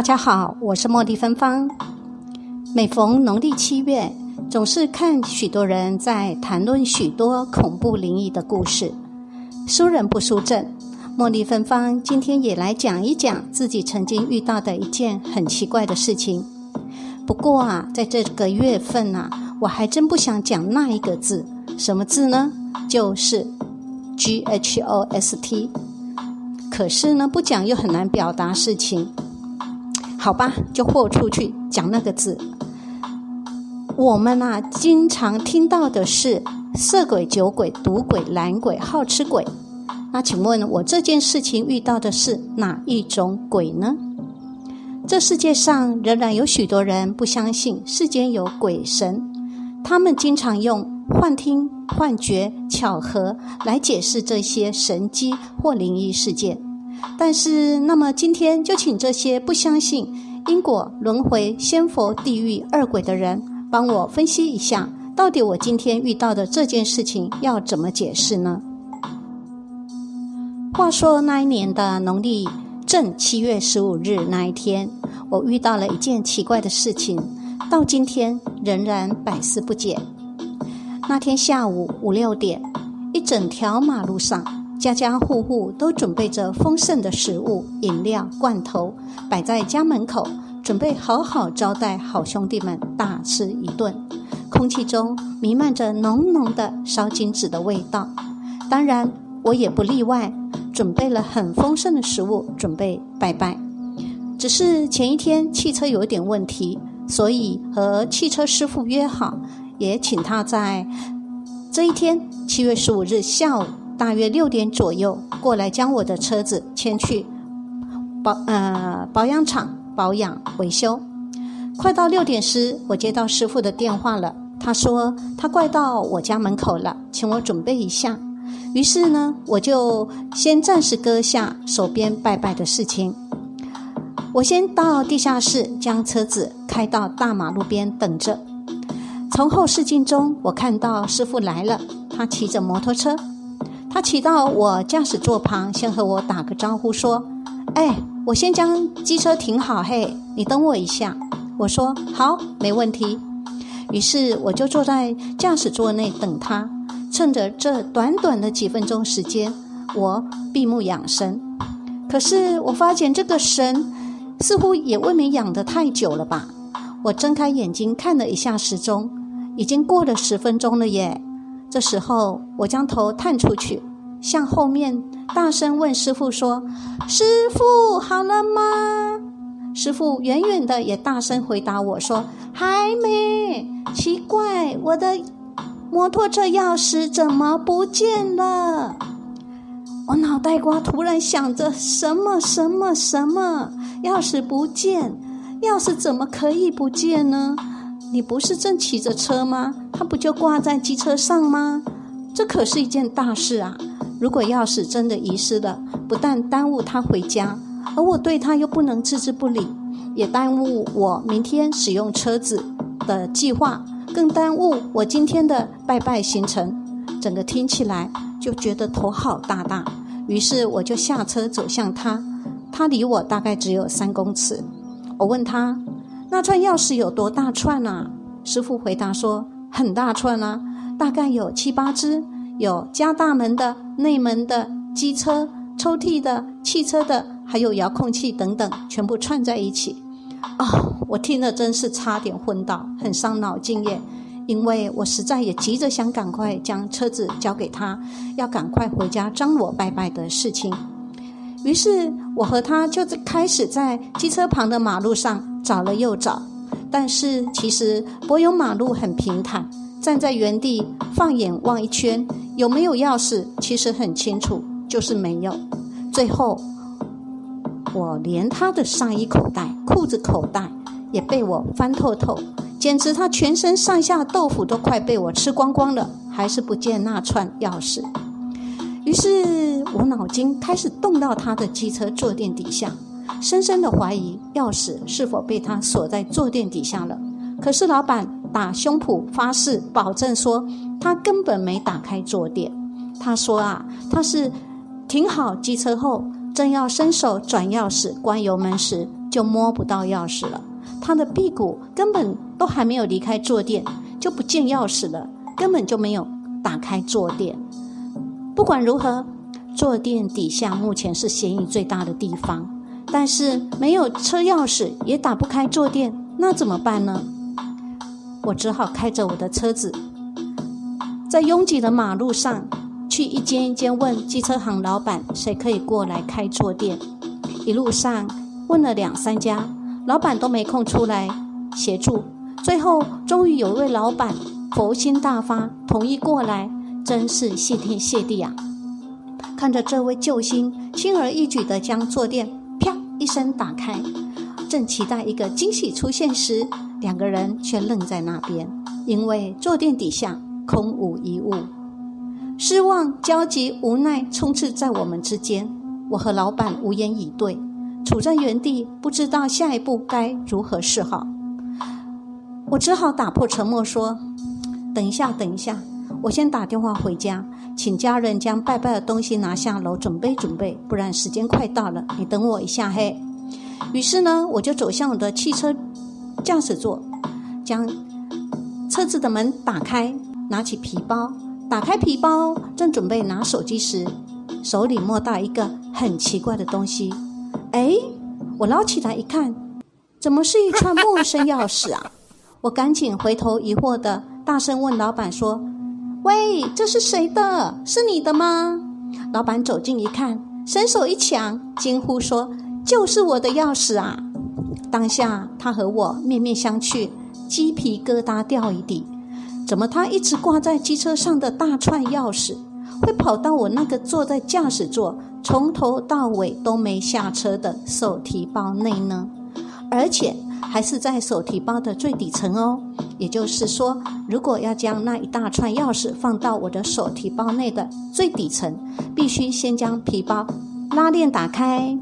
大家好，我是茉莉芬芳。每逢农历七月，总是看许多人在谈论许多恐怖灵异的故事。输人不输阵，茉莉芬芳今天也来讲一讲自己曾经遇到的一件很奇怪的事情。不过啊，在这个月份啊，我还真不想讲那一个字，什么字呢？就是 G H O S T。可是呢，不讲又很难表达事情。好吧，就豁出去讲那个字。我们啊，经常听到的是色鬼、酒鬼、赌鬼、懒鬼、好吃鬼。那请问我这件事情遇到的是哪一种鬼呢？这世界上仍然有许多人不相信世间有鬼神，他们经常用幻听、幻觉、巧合来解释这些神机或灵异事件。但是，那么今天就请这些不相信因果轮回、仙佛、地狱、二鬼的人，帮我分析一下，到底我今天遇到的这件事情要怎么解释呢？话说那一年的农历正七月十五日那一天，我遇到了一件奇怪的事情，到今天仍然百思不解。那天下午五六点，一整条马路上。家家户户都准备着丰盛的食物、饮料、罐头，摆在家门口，准备好好招待好兄弟们大吃一顿。空气中弥漫着浓浓的烧金纸的味道，当然我也不例外，准备了很丰盛的食物，准备拜拜。只是前一天汽车有点问题，所以和汽车师傅约好，也请他在这一天七月十五日下午。大约六点左右过来，将我的车子牵去保呃保养厂保养维修。快到六点时，我接到师傅的电话了。他说他快到我家门口了，请我准备一下。于是呢，我就先暂时搁下手边拜拜的事情。我先到地下室将车子开到大马路边等着。从后视镜中，我看到师傅来了，他骑着摩托车。他骑到我驾驶座旁，先和我打个招呼，说：“哎，我先将机车停好，嘿，你等我一下。”我说：“好，没问题。”于是我就坐在驾驶座内等他。趁着这短短的几分钟时间，我闭目养神。可是我发现这个神似乎也未免养得太久了吧？我睁开眼睛看了一下时钟，已经过了十分钟了耶。这时候，我将头探出去，向后面大声问师傅说：“师傅，好了吗？”师傅远远的也大声回答我说：“还没。”奇怪，我的摩托车钥匙怎么不见了？我脑袋瓜突然想着什么什么什么，钥匙不见，钥匙怎么可以不见呢？你不是正骑着车吗？他不就挂在机车上吗？这可是一件大事啊！如果钥匙真的遗失了，不但耽误他回家，而我对他又不能置之不理，也耽误我明天使用车子的计划，更耽误我今天的拜拜行程。整个听起来就觉得头好大大。于是我就下车走向他，他离我大概只有三公尺。我问他。那串钥匙有多大串啊？师傅回答说：“很大串啊，大概有七八只，有家大门的、内门的、机车、抽屉的、汽车的，还有遥控器等等，全部串在一起。”哦，我听了真是差点昏倒，很伤脑筋耶。因为我实在也急着想赶快将车子交给他，要赶快回家张罗拜拜的事情。于是我和他就开始在机车旁的马路上。找了又找，但是其实柏油马路很平坦，站在原地放眼望一圈，有没有钥匙？其实很清楚，就是没有。最后，我连他的上衣口袋、裤子口袋也被我翻透透，简直他全身上下豆腐都快被我吃光光了，还是不见那串钥匙。于是我脑筋开始动到他的机车坐垫底下。深深的怀疑钥匙是否被他锁在坐垫底下了。可是老板打胸脯发誓，保证说他根本没打开坐垫。他说啊，他是停好机车后，正要伸手转钥匙关油门时，就摸不到钥匙了。他的屁股根本都还没有离开坐垫，就不见钥匙了，根本就没有打开坐垫。不管如何，坐垫底下目前是嫌疑最大的地方，但是没有车钥匙也打不开坐垫，那怎么办呢？我只好开着我的车子，在拥挤的马路上，去一间一间问机车行老板谁可以过来开坐垫。一路上问了两三家。老板都没空出来协助，最后终于有一位老板佛心大发，同意过来，真是谢天谢地啊！看着这位救星轻而易举地将坐垫一声打开，正期待一个惊喜出现时，两个人却愣在那边，因为坐垫底下空无一物，失望、焦急、无奈充斥在我们之间，我和老板无言以对。处在原地，不知道下一步该如何是好。我只好打破沉默说：“等一下，等一下，我先打电话回家，请家人将拜拜的东西拿下楼，准备准备，不然时间快到了。你等我一下，嘿。”于是呢，我就走向我的汽车驾驶座，将车子的门打开，拿起皮包，打开皮包，正准备拿手机时，手里摸到一个很奇怪的东西。哎，我捞起来一看，怎么是一串陌生钥匙啊？我赶紧回头疑惑的大声问老板说：“喂，这是谁的？是你的吗？”老板走近一看，伸手一抢，惊呼说：“就是我的钥匙啊！”当下他和我面面相觑，鸡皮疙瘩掉一地。怎么他一直挂在机车上的大串钥匙，会跑到我那个坐在驾驶座？从头到尾都没下车的手提包内呢，而且还是在手提包的最底层哦。也就是说，如果要将那一大串钥匙放到我的手提包内的最底层，必须先将皮包拉链打开，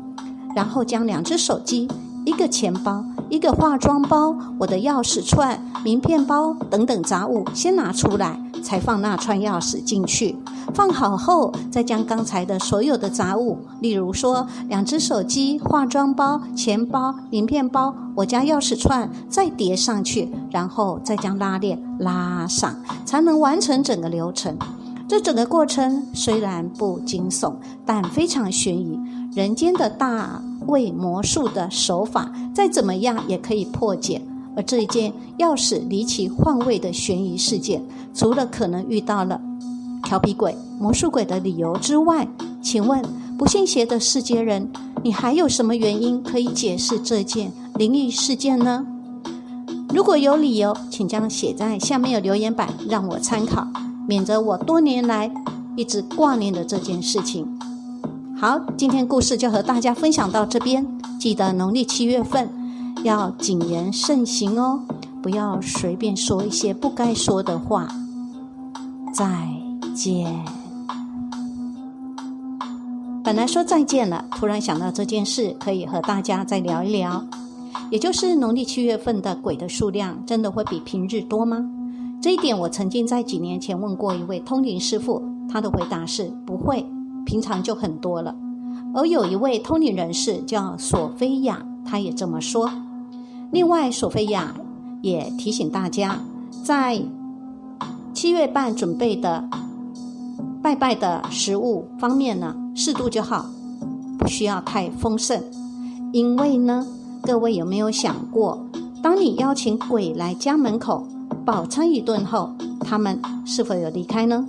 然后将两只手机、一个钱包、一个化妆包、我的钥匙串、名片包等等杂物先拿出来。才放那串钥匙进去，放好后，再将刚才的所有的杂物，例如说两只手机、化妆包、钱包、名片包、我家钥匙串，再叠上去，然后再将拉链拉上，才能完成整个流程。这整个过程虽然不惊悚，但非常悬疑。人间的大为魔术的手法，再怎么样也可以破解。而这一件钥匙离奇换位的悬疑事件，除了可能遇到了调皮鬼、魔术鬼的理由之外，请问不信邪的世界人，你还有什么原因可以解释这件灵异事件呢？如果有理由，请将写在下面的留言板，让我参考，免得我多年来一直挂念的这件事情。好，今天故事就和大家分享到这边，记得农历七月份。要谨言慎行哦，不要随便说一些不该说的话。再见。本来说再见了，突然想到这件事，可以和大家再聊一聊。也就是农历七月份的鬼的数量，真的会比平日多吗？这一点我曾经在几年前问过一位通灵师傅，他的回答是不会，平常就很多了。而有一位通灵人士叫索菲亚，他也这么说。另外，索菲亚也提醒大家，在七月半准备的拜拜的食物方面呢，适度就好，不需要太丰盛。因为呢，各位有没有想过，当你邀请鬼来家门口饱餐一顿后，他们是否有离开呢？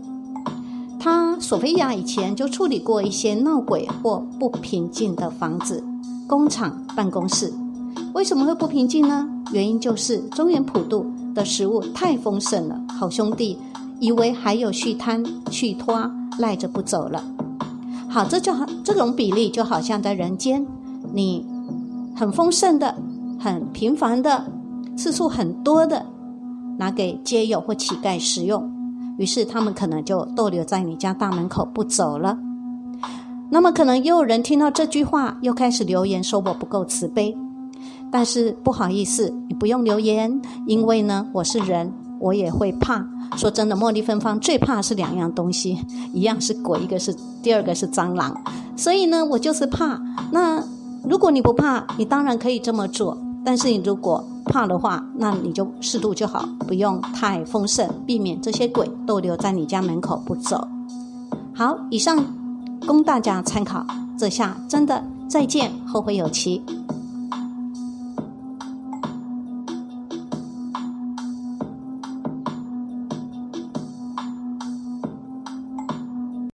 他索菲亚以前就处理过一些闹鬼或不平静的房子、工厂、办公室。为什么会不平静呢？原因就是中原普渡的食物太丰盛了，好兄弟以为还有续摊续拖赖着不走了。好，这就好，这种比例就好像在人间，你很丰盛的、很频繁的、次数很多的拿给街友或乞丐食用，于是他们可能就逗留在你家大门口不走了。那么可能又有人听到这句话，又开始留言说我不够慈悲。但是不好意思，你不用留言，因为呢，我是人，我也会怕。说真的，茉莉芬芳最怕是两样东西，一样是鬼，一个是第二个是蟑螂。所以呢，我就是怕。那如果你不怕，你当然可以这么做。但是你如果怕的话，那你就适度就好，不用太丰盛，避免这些鬼逗留在你家门口不走。好，以上供大家参考。这下真的再见，后会有期。